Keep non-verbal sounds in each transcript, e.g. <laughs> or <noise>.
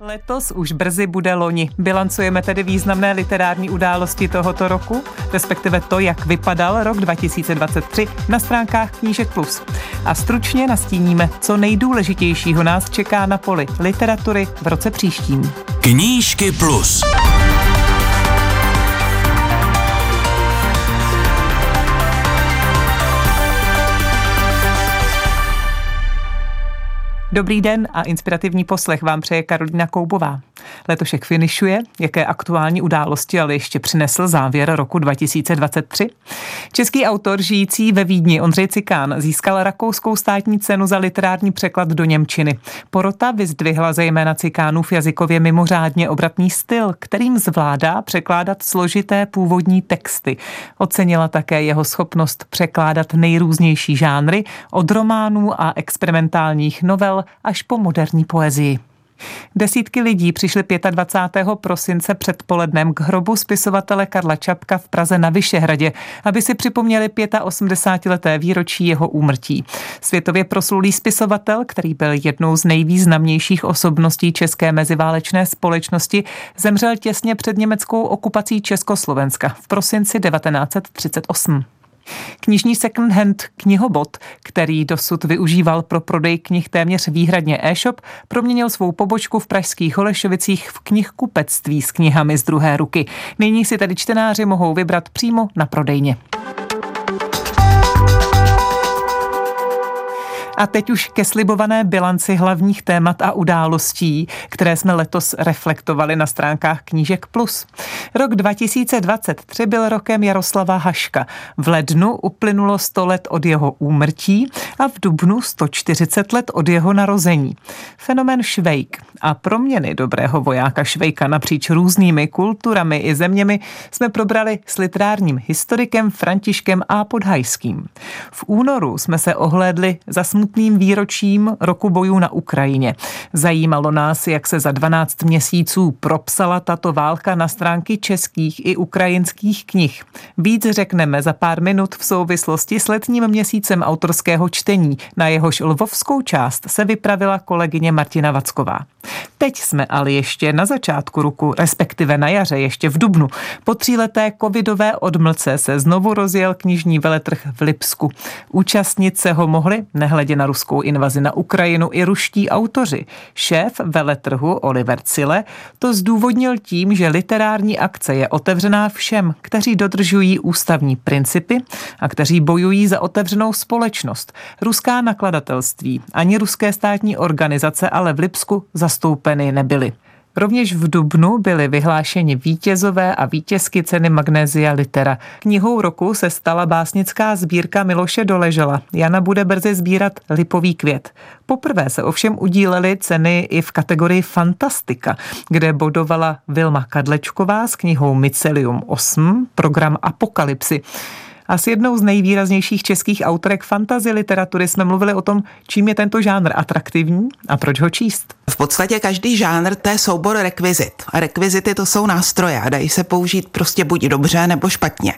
Letos už brzy bude loni. Bilancujeme tedy významné literární události tohoto roku, respektive to, jak vypadal rok 2023 na stránkách Knížek Plus. A stručně nastíníme, co nejdůležitějšího nás čeká na poli literatury v roce příštím. Knížky Plus. Dobrý den a inspirativní poslech vám přeje Karolina Koubová. Letošek finišuje, jaké aktuální události ale ještě přinesl závěr roku 2023. Český autor žijící ve Vídni Ondřej Cikán získal rakouskou státní cenu za literární překlad do Němčiny. Porota vyzdvihla zejména Cikánův jazykově mimořádně obratný styl, kterým zvládá překládat složité původní texty. Ocenila také jeho schopnost překládat nejrůznější žánry od románů a experimentálních novel až po moderní poezii. Desítky lidí přišly 25. prosince předpolednem k hrobu spisovatele Karla Čapka v Praze na Vyšehradě, aby si připomněli 85-leté výročí jeho úmrtí. Světově proslulý spisovatel, který byl jednou z nejvýznamnějších osobností české meziválečné společnosti, zemřel těsně před německou okupací Československa v prosinci 1938. Knižní second hand knihobot, který dosud využíval pro prodej knih téměř výhradně e-shop, proměnil svou pobočku v pražských Holešovicích v knihkupectví s knihami z druhé ruky. Nyní si tedy čtenáři mohou vybrat přímo na prodejně. A teď už ke slibované bilanci hlavních témat a událostí, které jsme letos reflektovali na stránkách Knížek Plus. Rok 2023 byl rokem Jaroslava Haška. V lednu uplynulo 100 let od jeho úmrtí a v dubnu 140 let od jeho narození. Fenomen Švejk a proměny dobrého vojáka Švejka napříč různými kulturami i zeměmi jsme probrali s literárním historikem Františkem A. Podhajským. V únoru jsme se ohlédli za smutným výročím roku bojů na Ukrajině. Zajímalo nás, jak se za 12 měsíců propsala tato válka na stránky českých i ukrajinských knih. Víc řekneme za pár minut v souvislosti s letním měsícem autorského čtení, na jehož lvovskou část se vypravila kolegyně Martina Vacková. Teď jsme ale ještě na začátku roku, respektive na jaře, ještě v Dubnu. Po tříleté covidové odmlce se znovu rozjel knižní veletrh v Lipsku. Účastnit se ho mohli, nehledě na ruskou invazi na Ukrajinu, i ruští autoři. Šéf veletrhu Oliver Cile to zdůvodnil tím, že literární akce je otevřená všem, kteří dodržují ústavní principy a kteří bojují za otevřenou společnost. Ruská nakladatelství ani ruské státní organizace ale v Lipsku zastoupeny nebyly. Rovněž v Dubnu byly vyhlášeni vítězové a vítězky ceny Magnézia Litera. Knihou roku se stala básnická sbírka Miloše Doležela. Jana bude brzy sbírat Lipový květ. Poprvé se ovšem udílely ceny i v kategorii Fantastika, kde bodovala Vilma Kadlečková s knihou Mycelium 8, program Apokalypsy. A s jednou z nejvýraznějších českých autorek fantazy literatury jsme mluvili o tom, čím je tento žánr atraktivní a proč ho číst. V podstatě každý žánr to je soubor rekvizit. A rekvizity to jsou nástroje a dají se použít prostě buď dobře nebo špatně.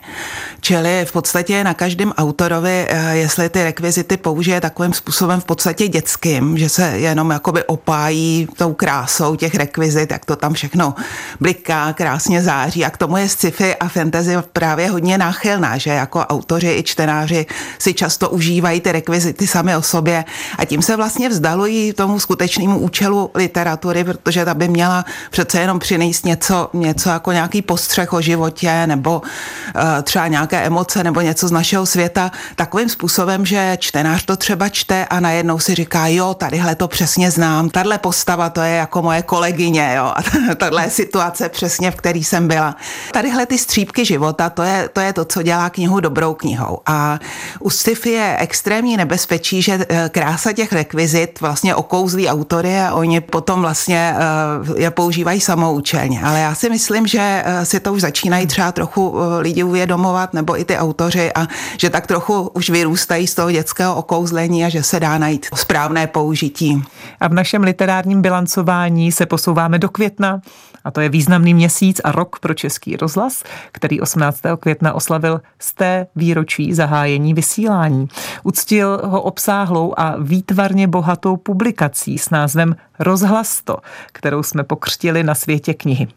Čili v podstatě na každém autorovi, eh, jestli ty rekvizity použije takovým způsobem v podstatě dětským, že se jenom jakoby opájí tou krásou těch rekvizit, jak to tam všechno bliká, krásně září a k tomu je sci-fi a fantasy právě hodně náchylná, že jako autoři i čtenáři si často užívají ty rekvizity sami o sobě a tím se vlastně vzdalují tomu skutečnému účelu literatury, protože ta by měla přece jenom přinést něco, něco jako nějaký postřeh o životě nebo uh, třeba nějaké emoce nebo něco z našeho světa takovým způsobem, že čtenář to třeba čte a najednou si říká, jo, tadyhle to přesně znám, tahle postava to je jako moje kolegyně, jo, a <laughs> tahle situace přesně, v který jsem byla. Tadyhle ty střípky života, to je to, je to co dělá knihu do dobrou knihou. A u sci-fi je extrémní nebezpečí, že eh, krása těch rekvizit vlastně okouzlí autory a oni potom vlastně eh, je používají samoučelně. Ale já si myslím, že eh, si to už začínají třeba trochu lidi uvědomovat, nebo i ty autoři, a že tak trochu už vyrůstají z toho dětského okouzlení a že se dá najít správné použití. A v našem literárním bilancování se posouváme do května a to je významný měsíc a rok pro Český rozhlas, který 18. května oslavil z té výročí zahájení vysílání. Uctil ho obsáhlou a výtvarně bohatou publikací s názvem Rozhlasto, kterou jsme pokřtili na světě knihy.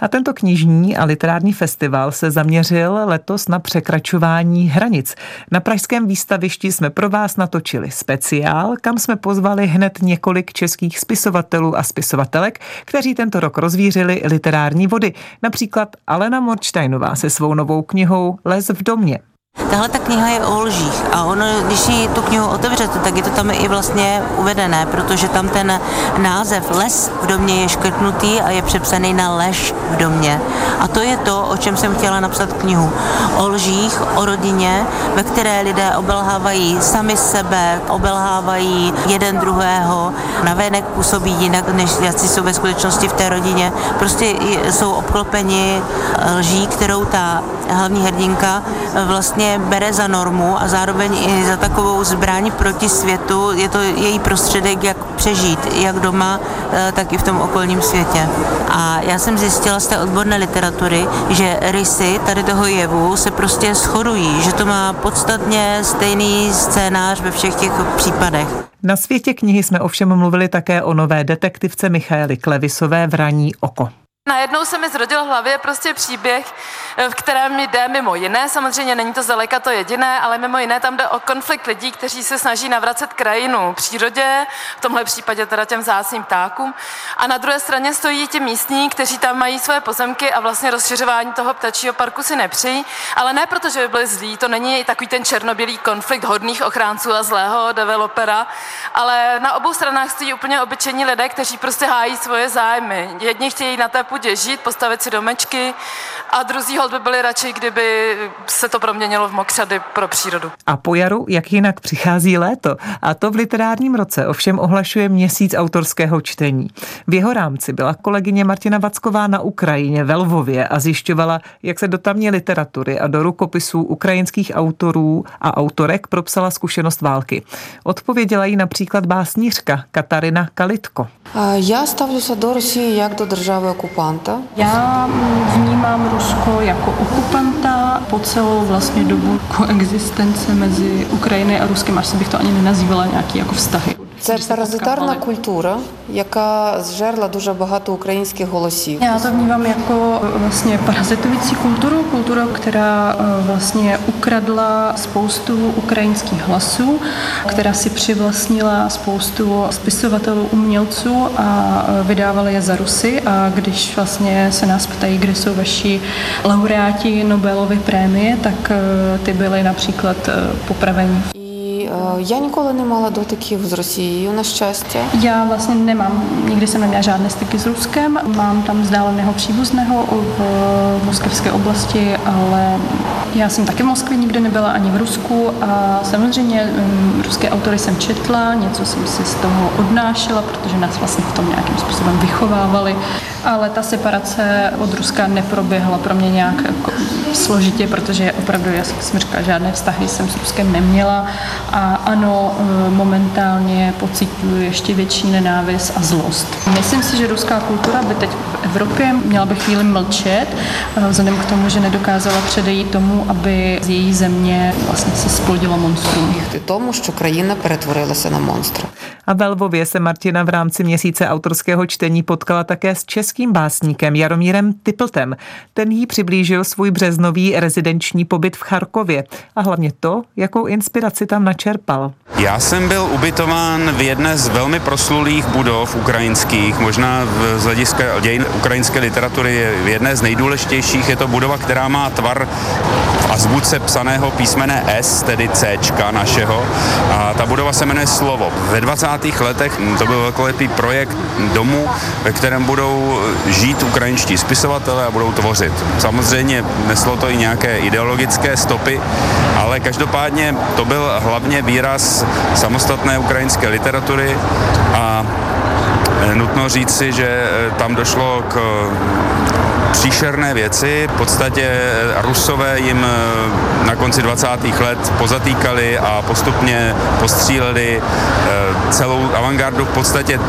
A tento knižní a literární festival se zaměřil letos na překračování hranic. Na pražském výstavišti jsme pro vás natočili speciál, kam jsme pozvali hned několik českých spisovatelů a spisovatelek, kteří tento rok rozvířili literární vody. Například Alena Morčtajnová se svou novou knihou Les v domě. Tahle ta kniha je o lžích a ono, když si tu knihu otevřete, tak je to tam i vlastně uvedené, protože tam ten název Les v domě je škrtnutý a je přepsaný na lež v domě. A to je to, o čem jsem chtěla napsat knihu. O lžích, o rodině, ve které lidé obelhávají sami sebe, obelhávají jeden druhého, navenek působí jinak, než jací jsou ve skutečnosti v té rodině. Prostě jsou obklopeni lží, kterou ta hlavní hrdinka vlastně bere za normu a zároveň i za takovou zbraň proti světu. Je to její prostředek, jak přežít, jak doma, eh, tak i v tom okolním světě. A já jsem zjistila z té odborné literatury, že rysy tady toho jevu se prostě shodují, že to má podstatně stejný scénář ve všech těch případech. Na světě knihy jsme ovšem mluvili také o nové detektivce Michaeli Klevisové v Raní oko. Najednou se mi zrodil v hlavě prostě příběh, v kterém jde mimo jiné, samozřejmě není to zdaleka to jediné, ale mimo jiné tam jde o konflikt lidí, kteří se snaží navracet krajinu přírodě, v tomhle případě teda těm vzácným ptákům. A na druhé straně stojí ti místní, kteří tam mají své pozemky a vlastně rozšiřování toho ptačího parku si nepřijí, ale ne proto, že by byli zlí, to není takový ten černobílý konflikt hodných ochránců a zlého developera, ale na obou stranách stojí úplně obyčejní lidé, kteří prostě hájí svoje zájmy. Jedni chtějí na té půdě svobodě žít, postavit si domečky a druzí hold by byli radši, kdyby se to proměnilo v mokřady pro přírodu. A po jaru, jak jinak přichází léto. A to v literárním roce ovšem ohlašuje měsíc autorského čtení. V jeho rámci byla kolegyně Martina Vacková na Ukrajině ve Lvově a zjišťovala, jak se do tamní literatury a do rukopisů ukrajinských autorů a autorek propsala zkušenost války. Odpověděla jí například básnířka Katarina Kalitko. Já stavlю se do Rusie jak do državy okupá okupanta? Já vnímám Rusko jako okupanta po celou vlastně dobu koexistence mezi Ukrajiny a Ruskem, až se bych to ani nenazývala nějaký jako vztahy. Це паразитарна культура, яка зжерла дуже багато українських голосів. Já to vnímám jako vlastně parazitující kulturu, kulturu, která vlastně ukradla spoustu ukrajinských hlasů, která si přivlastnila spoustu spisovatelů, umělců a vydávala je za Rusy a když vlastně se nás ptají, kde jsou vaši laureáti Nobelovy prémie, tak ty byly například popraveni. Já nikoho nemala dotykів z Rosí, na štěstí. Já vlastně nemám, nikdy jsem neměla žádné styky s Ruskem. Mám tam vzdáleného příbuzného v moskevské oblasti, ale já jsem taky v Moskvě nikdy nebyla ani v Rusku a samozřejmě ruské autory jsem četla, něco jsem si z toho odnášela, protože nás vlastně v tom nějakým způsobem vychovávali, ale ta separace od Ruska neproběhla pro mě nějak jako složitě, protože opravdu, já jsem říkala, žádné vztahy jsem s Ruskem neměla a ano, e, momentálně pocituju ještě větší nenávist a zlost. Myslím si, že ruská kultura by teď v Evropě měla by chvíli mlčet, e, vzhledem k tomu, že nedokázala předejít tomu, aby z její země vlastně se splodilo monstrum. Tomu, že krajina přetvorila se na monstrum. A ve Lvově se Martina v rámci měsíce autorského čtení potkala také s českým básníkem Jaromírem Typltem. Ten jí přiblížil svůj březnový rezidenční pobyt v Charkově a hlavně to, jakou inspiraci tam načerpal. Já jsem byl ubytován v jedné z velmi proslulých budov ukrajinských, možná z hlediska dějin ukrajinské literatury je v jedné z nejdůležitějších. Je to budova, která má tvar v azbuce psaného písmene S, tedy C našeho. A ta budova se jmenuje Slovo. Ve 20 letech to byl velkolepý projekt domu, ve kterém budou žít ukrajinští spisovatelé a budou tvořit. Samozřejmě neslo to i nějaké ideologické stopy, ale každopádně to byl hlavně výraz samostatné ukrajinské literatury a nutno říci, že tam došlo k příšerné věci. V podstatě eh, Rusové jim eh, na konci 20. let pozatýkali a postupně postříleli eh, celou avantgardu v podstatě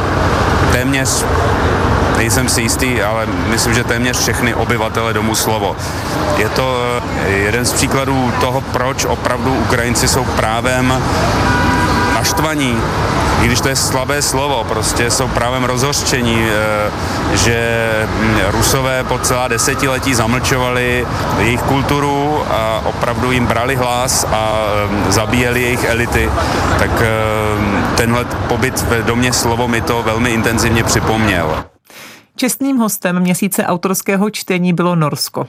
téměř nejsem si jistý, ale myslím, že téměř všechny obyvatele domu slovo. Je to eh, jeden z příkladů toho, proč opravdu Ukrajinci jsou právem naštvaní, i když to je slabé slovo, prostě jsou právem rozhořčení, eh, že hm, Rusové po celá desetiletí zamlčovali jejich kulturu a opravdu jim brali hlas a hm, zabíjeli jejich elity, tak hm, tenhle pobyt v domě slovo mi to velmi intenzivně připomněl. Čestným hostem měsíce autorského čtení bylo Norsko.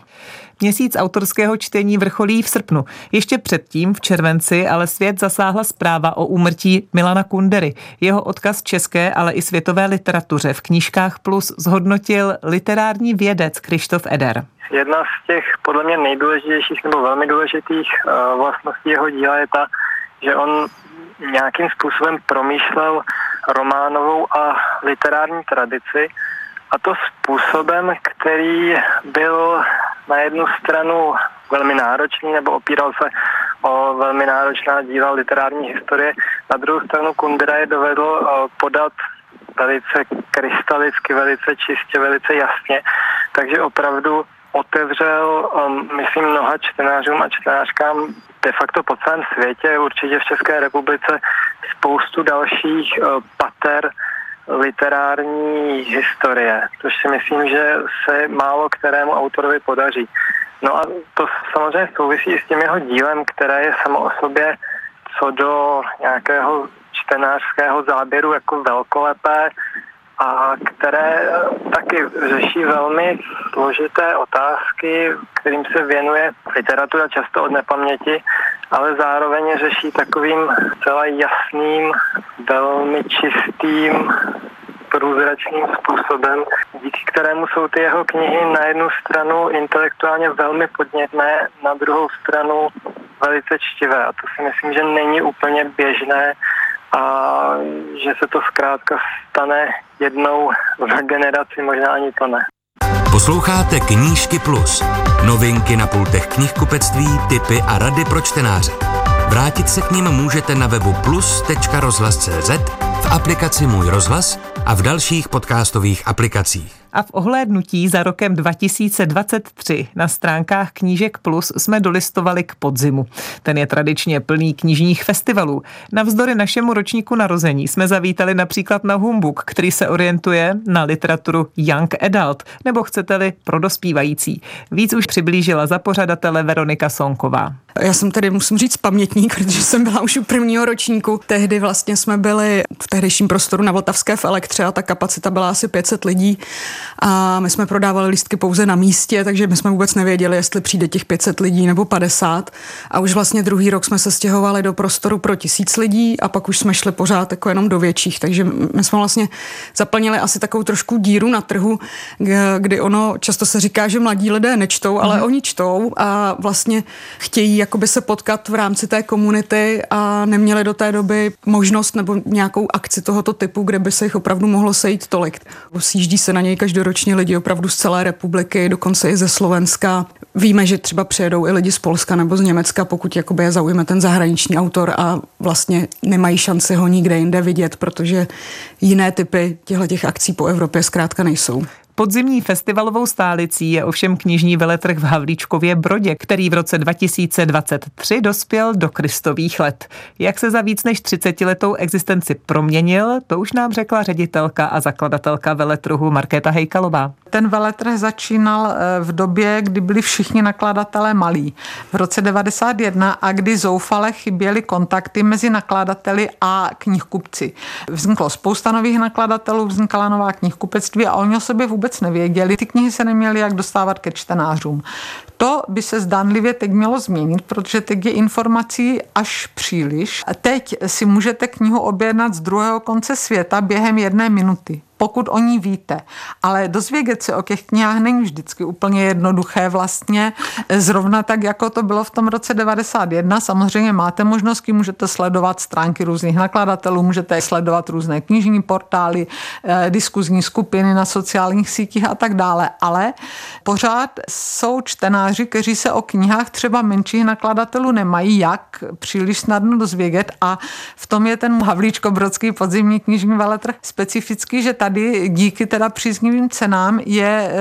Měsíc autorského čtení vrcholí v srpnu. Ještě předtím, v červenci, ale svět zasáhla zpráva o úmrtí Milana Kundery. Jeho odkaz české, ale i světové literatuře v knížkách Plus zhodnotil literární vědec Krištof Eder. Jedna z těch podle mě nejdůležitějších nebo velmi důležitých uh, vlastností jeho díla je ta, že on nějakým způsobem promýšlel románovou a literární tradici a to způsobem, který byl na jednu stranu velmi náročný nebo opíral se o velmi náročná díla literární historie. Na druhou stranu Kundera je dovedl eh, podat velice krystalicky, velice čistě, velice jasně. Takže opravdu otevřel, um, myslím, mnoha čtenářům a čtenářkám de facto po celém světě, určitě v České republice, spoustu dalších uh, pater literární historie, což si myslím, že se málo kterému autorovi podaří. No a to samozřejmě souvisí s tím jeho dílem, které je samo o sobě co do nějakého čtenářského záběru jako velkolepé a které taky řeší velmi složité otázky, kterým se věnuje literatura často od nepaměti, ale zároveň řeší takovým celá jasným, velmi čistým, průzračným způsobem, díky kterému jsou ty jeho knihy na jednu stranu intelektuálně velmi podnětné, na druhou stranu velice čtivé. A to si myslím, že není úplně běžné a že se to zkrátka stane jednou v generaci, možná ani to ne. Posloucháte Knížky Plus. Novinky na pultech knihkupectví, typy a rady pro čtenáře. Vrátit se k ním můžete na webu plus.rozhlas.cz, v aplikaci Můj rozhlas a v dalších podcastových aplikacích. A v ohlédnutí za rokem 2023 na stránkách Knížek Plus jsme dolistovali k podzimu. Ten je tradičně plný knižních festivalů. Navzdory našemu ročníku narození jsme zavítali například na Humbuk, který se orientuje na literaturu Young Adult, nebo chcete-li pro dospívající. Víc už přiblížila za pořadatele Veronika Sonková. Já jsem tedy, musím říct, pamětník, protože jsem byla už u prvního ročníku. Tehdy vlastně jsme byli v tehdejším prostoru na Vltavské v Elektře a ta kapacita byla asi 500 lidí a my jsme prodávali lístky pouze na místě, takže my jsme vůbec nevěděli, jestli přijde těch 500 lidí nebo 50. A už vlastně druhý rok jsme se stěhovali do prostoru pro tisíc lidí a pak už jsme šli pořád jako jenom do větších. Takže my jsme vlastně zaplnili asi takovou trošku díru na trhu, kdy ono často se říká, že mladí lidé nečtou, ale mm. oni čtou a vlastně chtějí jakoby se potkat v rámci té komunity a neměli do té doby možnost nebo nějakou akci tohoto typu, kde by se jich opravdu mohlo sejít tolik. Sjíždí se na něj každoročně lidi opravdu z celé republiky, dokonce i ze Slovenska. Víme, že třeba přijedou i lidi z Polska nebo z Německa, pokud jakoby je zaujme ten zahraniční autor a vlastně nemají šanci ho nikde jinde vidět, protože jiné typy těchto akcí po Evropě zkrátka nejsou. Podzimní festivalovou stálicí je ovšem knižní veletrh v Havlíčkově Brodě, který v roce 2023 dospěl do kristových let. Jak se za víc než 30 letou existenci proměnil, to už nám řekla ředitelka a zakladatelka veletrhu Markéta Hejkalová. Ten veletrh začínal eh, v době, kdy byli všichni nakladatelé malí. V roce 91 a kdy zoufale chyběly kontakty mezi nakladateli a knihkupci. Vzniklo spousta nových nakladatelů, vznikala nová knihkupectví a oni o sobě vůbec nevěděli. Ty knihy se neměly jak dostávat ke čtenářům. To by se zdánlivě teď mělo změnit, protože teď je informací až příliš. Teď si můžete knihu objednat z druhého konce světa během jedné minuty pokud o ní víte. Ale dozvědět se o těch knihách není vždycky úplně jednoduché vlastně. Zrovna tak, jako to bylo v tom roce 91. Samozřejmě máte možnosti, můžete sledovat stránky různých nakladatelů, můžete sledovat různé knižní portály, eh, diskuzní skupiny na sociálních sítích a tak dále. Ale pořád jsou čtenáři, kteří se o knihách třeba menších nakladatelů nemají jak příliš snadno dozvědět a v tom je ten Havlíčko Brodský podzimní knižní veletrh specifický, že tady tady díky teda příznivým cenám je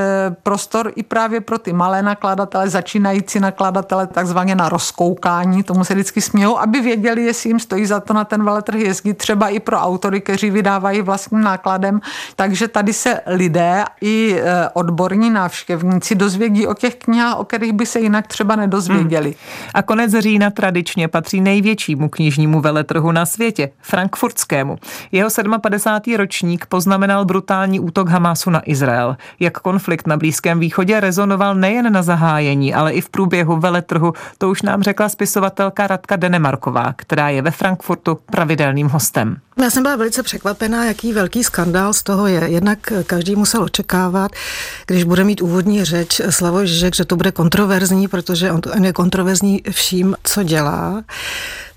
prostor i právě pro ty malé nakladatele, začínající nakladatele, takzvaně na rozkoukání, tomu se vždycky smějou, aby věděli, jestli jim stojí za to na ten veletrh jezdit, třeba i pro autory, kteří vydávají vlastním nákladem. Takže tady se lidé i odborní návštěvníci dozvědí o těch knihách, o kterých by se jinak třeba nedozvěděli. Hmm. A konec října tradičně patří největšímu knižnímu veletrhu na světě, frankfurtskému. Jeho 57. ročník poznamenal brutální útok Hamásu na Izrael. Jak konflikt na Blízkém východě rezonoval nejen na zahájení, ale i v průběhu veletrhu, to už nám řekla spisovatelka Radka Denemarková, která je ve Frankfurtu pravidelným hostem. Já jsem byla velice překvapená, jaký velký skandál z toho je. Jednak každý musel očekávat, když bude mít úvodní řeč Slavoj Žižek, že to bude kontroverzní, protože on je kontroverzní vším, co dělá.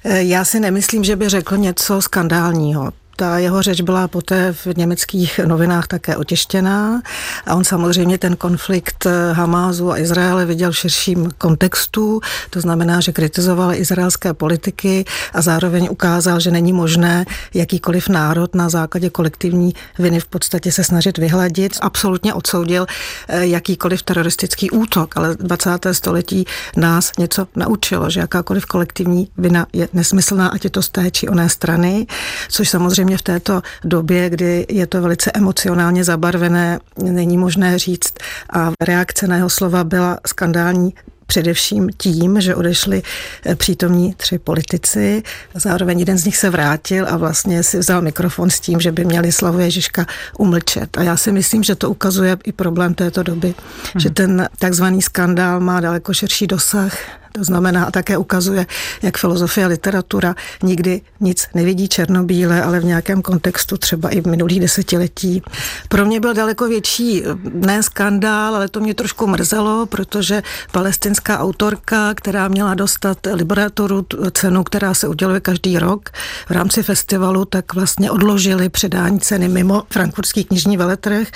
Já si nemyslím, že by řekl něco skandálního. Ta jeho řeč byla poté v německých novinách také otěštěná a on samozřejmě ten konflikt Hamázu a Izraele viděl v širším kontextu, to znamená, že kritizoval izraelské politiky a zároveň ukázal, že není možné jakýkoliv národ na základě kolektivní viny v podstatě se snažit vyhladit. Absolutně odsoudil eh, jakýkoliv teroristický útok, ale 20. století nás něco naučilo, že jakákoliv kolektivní vina je nesmyslná, ať je to z té či oné strany, což samozřejmě samozřejmě v této době, kdy je to velice emocionálně zabarvené, není možné říct. A reakce na jeho slova byla skandální především tím, že odešli eh, přítomní tři politici. Zároveň jeden z nich se vrátil a vlastně si vzal mikrofon s tím, že by měli Slavu Ježiška umlčet. A já si myslím, že to ukazuje i problém této doby, hmm. že ten takzvaný skandál má daleko širší dosah to znamená a také ukazuje, jak filozofie a literatura nikdy nic nevidí černobíle, ale v nějakém kontextu třeba i v minulých desetiletí. Pro mě byl daleko větší, ne skandál, ale to mě trošku mrzelo, protože palestinská autorka, která měla dostat Liberatoru cenu, která se uděluje každý rok v rámci festivalu, tak vlastně odložili předání ceny mimo frankfurtský knižní veletrh,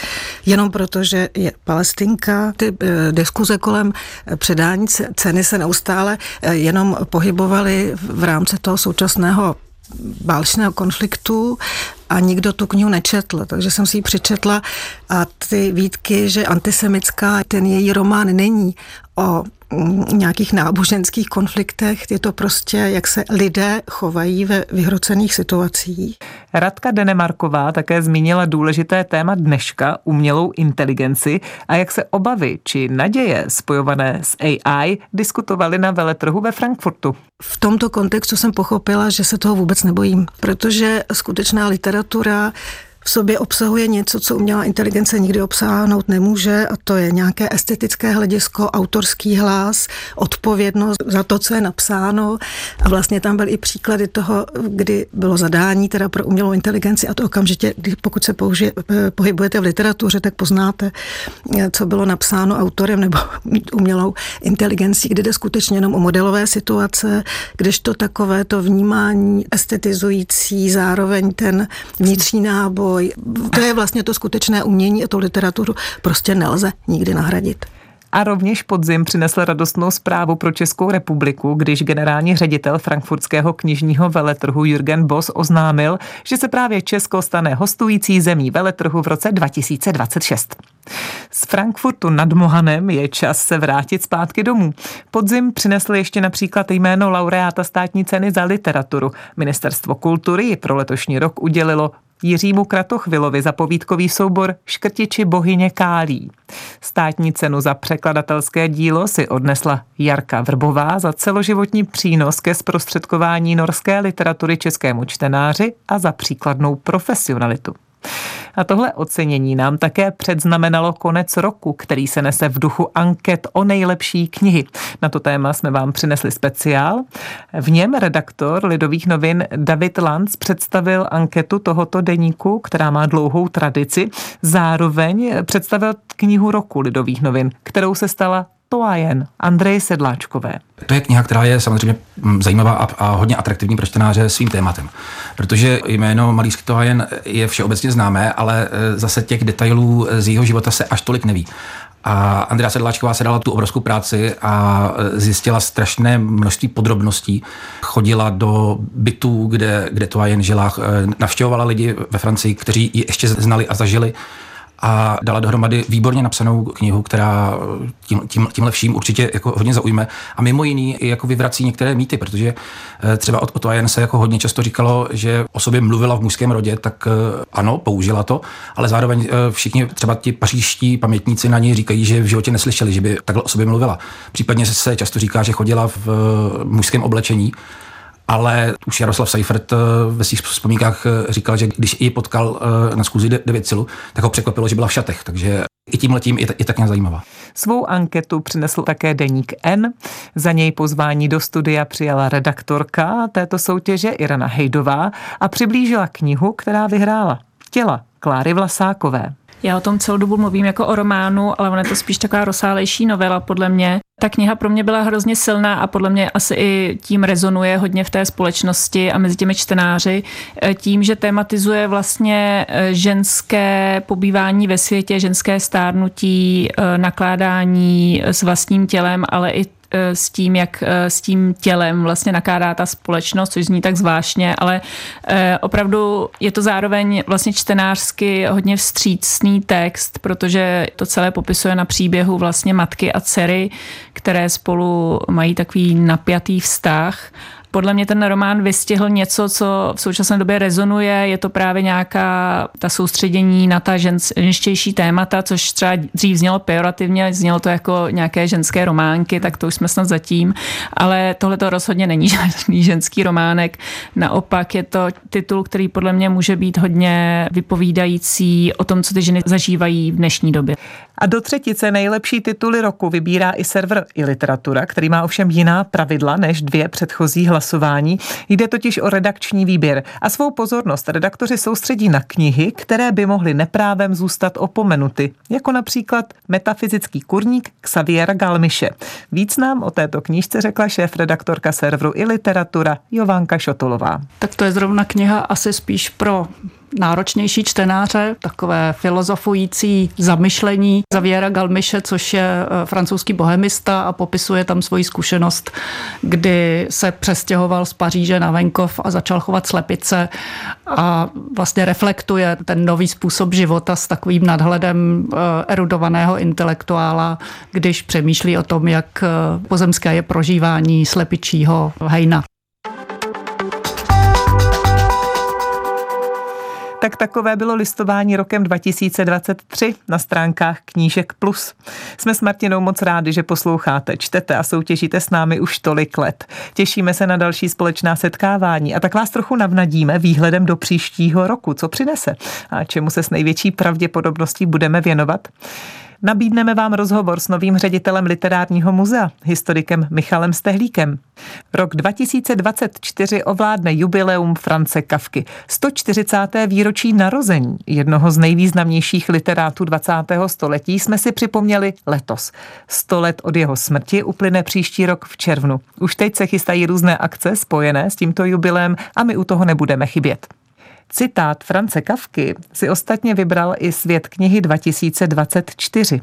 jenom protože je palestinka. Ty eh, diskuze kolem předání ceny se neustále neustále eh, jenom pohybovali v rámci toho současného válečného konfliktu a nikdo tu knihu nečetl, takže jsem si ji přečetla a ty výtky, že antisemická, ten její román není o nějakých náboženských konfliktech, je to prostě, jak se lidé chovají ve vyhrocených situacích. Radka Denemarková také zmínila důležité téma dneška, umělou inteligenci a jak se obavy či naděje spojované s AI diskutovaly na veletrhu ve Frankfurtu. V tomto kontextu jsem pochopila, že se toho vůbec nebojím, protože skutečná literatura v sobě obsahuje něco, co umělá inteligence nikdy obsáhnout nemůže a to je nějaké estetické hledisko, autorský hlas, odpovědnost za to, co je napsáno. A vlastně tam byly i příklady toho, kdy bylo zadání teda pro umělou inteligenci a to okamžitě, pokud se použije, eh, pohybujete v literatuře, tak poznáte, eh, co bylo napsáno autorem nebo <laughs> umělou inteligencí, kde jde skutečně jenom o modelové situace, kdežto takové to vnímání estetizující, zároveň ten vnitřní náboj, vývoj. To je vlastně to skutečné umění a tu literaturu prostě nelze nikdy nahradit. A rovněž podzim přinesl radostnou zprávu pro Českou republiku, když generální ředitel frankfurtského knižního veletrhu Jürgen Boss oznámil, že se právě Česko stane hostující zemí veletrhu v roce 2026. Z Frankfurtu nad Mohanem je čas se vrátit zpátky domů. Podzim přinesl ještě například jméno laureáta státní ceny za literaturu. Ministerstvo kultury ji pro letošní rok udělilo Jiřímu Kratochvilovi za povídkový soubor Škrtiči bohyně Kálí. Státní cenu za překladatelské dílo si odnesla Jarka Vrbová za celoživotní přínos ke zprostředkování norské literatury českému čtenáři a za příkladnou profesionalitu. A tohle ocenění nám také předznamenalo konec roku, který se nese v duchu anket o nejlepší knihy. Na to téma jsme vám přinesli speciál. V něm redaktor Lidových novin David Lanz představil anketu tohoto deníku, která má dlouhou tradici. Zároveň představil knihu roku Lidových novin, kterou se stala to a jen Andrej Sedláčkové. To je kniha, která je samozřejmě mm, zajímavá a, a hodně atraktivní pro čtenáře svým tématem. Protože jméno Malířský to a jen je všeobecně známé, ale e, zase těch detailů z jeho života se až tolik neví. A Andrea Sedláčková se dala tu obrovskou práci a zjistila strašné množství podrobností. Chodila do bytů, kde, kde to jen žila, navštěvovala lidi ve Francii, kteří ji ještě znali a zažili a dala dohromady výborně napsanou knihu, která tím, tím, tímhle vším určitě jako hodně zaujme. A mimo jiný jako vyvrací některé mýty, protože eh, třeba od, Ajen se jako hodně často říkalo, že o sobě mluvila v mužském rodě, tak eh, ano, použila to, ale zároveň eh, všichni třeba ti pařížští pamětníci na ní říkají, že v životě neslyšeli, že by takhle o sobě mluvila. Případně se často říká, že chodila v mužském oblečení, ale už Jaroslav Seifert eh, ve svých vzpomínkách eh, říkal, že když ji potkal eh, na schůzi 9 silu, tak ho překvapilo, že byla v šatech, takže i tím letím je, je tak nějak zajímavá. Svou anketu přinesl také deník N. Za něj pozvání do studia přijala redaktorka této soutěže Irena Hejdová a přiblížila knihu, která vyhrála. Těla Kláry Vlasákové. Já o tom celou dobu mluvím jako o románu, ale ona je to spíš taková rozsálejší novela podle mě. Ta kniha pro mě byla hrozně silná a podle mě asi i tím rezonuje hodně v té společnosti a mezi těmi čtenáři. E, tím, že tematizuje vlastně e, ženské pobývání ve světě, ženské stárnutí, e, nakládání s vlastním tělem, ale i s tím, jak eh, s tím tělem vlastně nakládá ta společnost, což zní tak zvláštně, ale eh, opravdu je to zároveň vlastně čtenářsky hodně vstřícný text, protože to celé popisuje na příběhu vlastně matky a dcery, které spolu mají takový napjatý vztah podle mě ten román vystihl něco, co v současné době rezonuje. Je to právě nějaká ta soustředění na ta žen, ženštější témata, což třeba dřív znělo pejorativně, znělo to jako nějaké ženské románky, tak to už jsme snad zatím. Ale tohle to rozhodně není <laughs> žádný ženský románek. Naopak je to titul, který podle mě může být hodně vypovídající o tom, co ty ženy zažívají v dnešní době. A do třetice nejlepší tituly roku vybírá i server i literatura, který má ovšem jiná pravidla než dvě předchozí hlasování. Jde totiž o redakční výběr a svou pozornost redaktoři soustředí na knihy, které by mohly neprávem zůstat opomenuty, jako například Metafyzický kurník Xaviera Galmiše. Víc nám o této knížce řekla šéf redaktorka serveru i literatura Jovanka Šotolová. Tak to je zrovna kniha asi spíš pro náročnější čtenáře, takové filozofující zamyšlení Zaviera Galmiše, což je eh, francouzský bohemista a popisuje tam svoji zkušenost, kdy se přestěhoval z Paříže na venkov a začal chovat slepice a vlastně reflektuje ten nový způsob života s takovým nadhledem eh, erudovaného intelektuála, když přemýšlí o tom, jak eh, pozemské je prožívání slepičího hejna. Tak takové bylo listování rokem 2023 na stránkách Knížek Plus. Jsme s Martinou moc rádi, že posloucháte, čtete a soutěžíte s námi už tolik let. Těšíme se na další společná setkávání a tak vás trochu navnadíme výhledem do příštího roku, co přinese a čemu se s největší pravděpodobností budeme věnovat. Nabídneme vám rozhovor s novým ředitelem Literárního muzea, historikem Michalem Stehlíkem. Rok 2024 ovládne jubileum France Kavky, 140. výročí narození jednoho z nejvýznamnějších literátů 20. století jsme si připomněli letos. 100 let od jeho smrti uplyne příští rok v červnu. Už teď se chystají různé akce spojené s tímto jubilem a my u toho nebudeme chybět. Citát France Kavky si ostatně vybral i svět knihy 2024.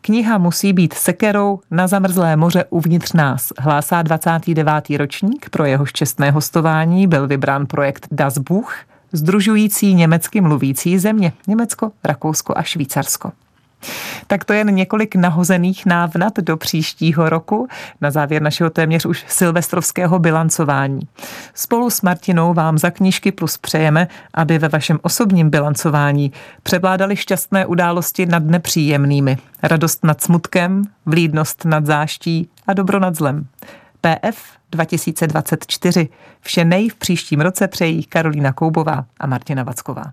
Kniha musí být sekerou na zamrzlé moře uvnitř nás, hlásá 29. ročník, pro jeho čestné hostování byl vybrán projekt Das Buch, združující německy mluvící země, Německo, Rakousko a Švýcarsko. Tak to jen několik nahozených návnat do příštího roku, na závěr našeho téměř už silvestrovského bilancování. Spolu s Martinou vám za knížky plus přejeme, aby ve vašem osobním bilancování převládaly šťastné události nad nepříjemnými, radost nad smutkem, vlídnost nad záští a dobro nad zlem. PF 2024. Vše nej v příštím roce přejí Karolína Koubová a Martina Vacková.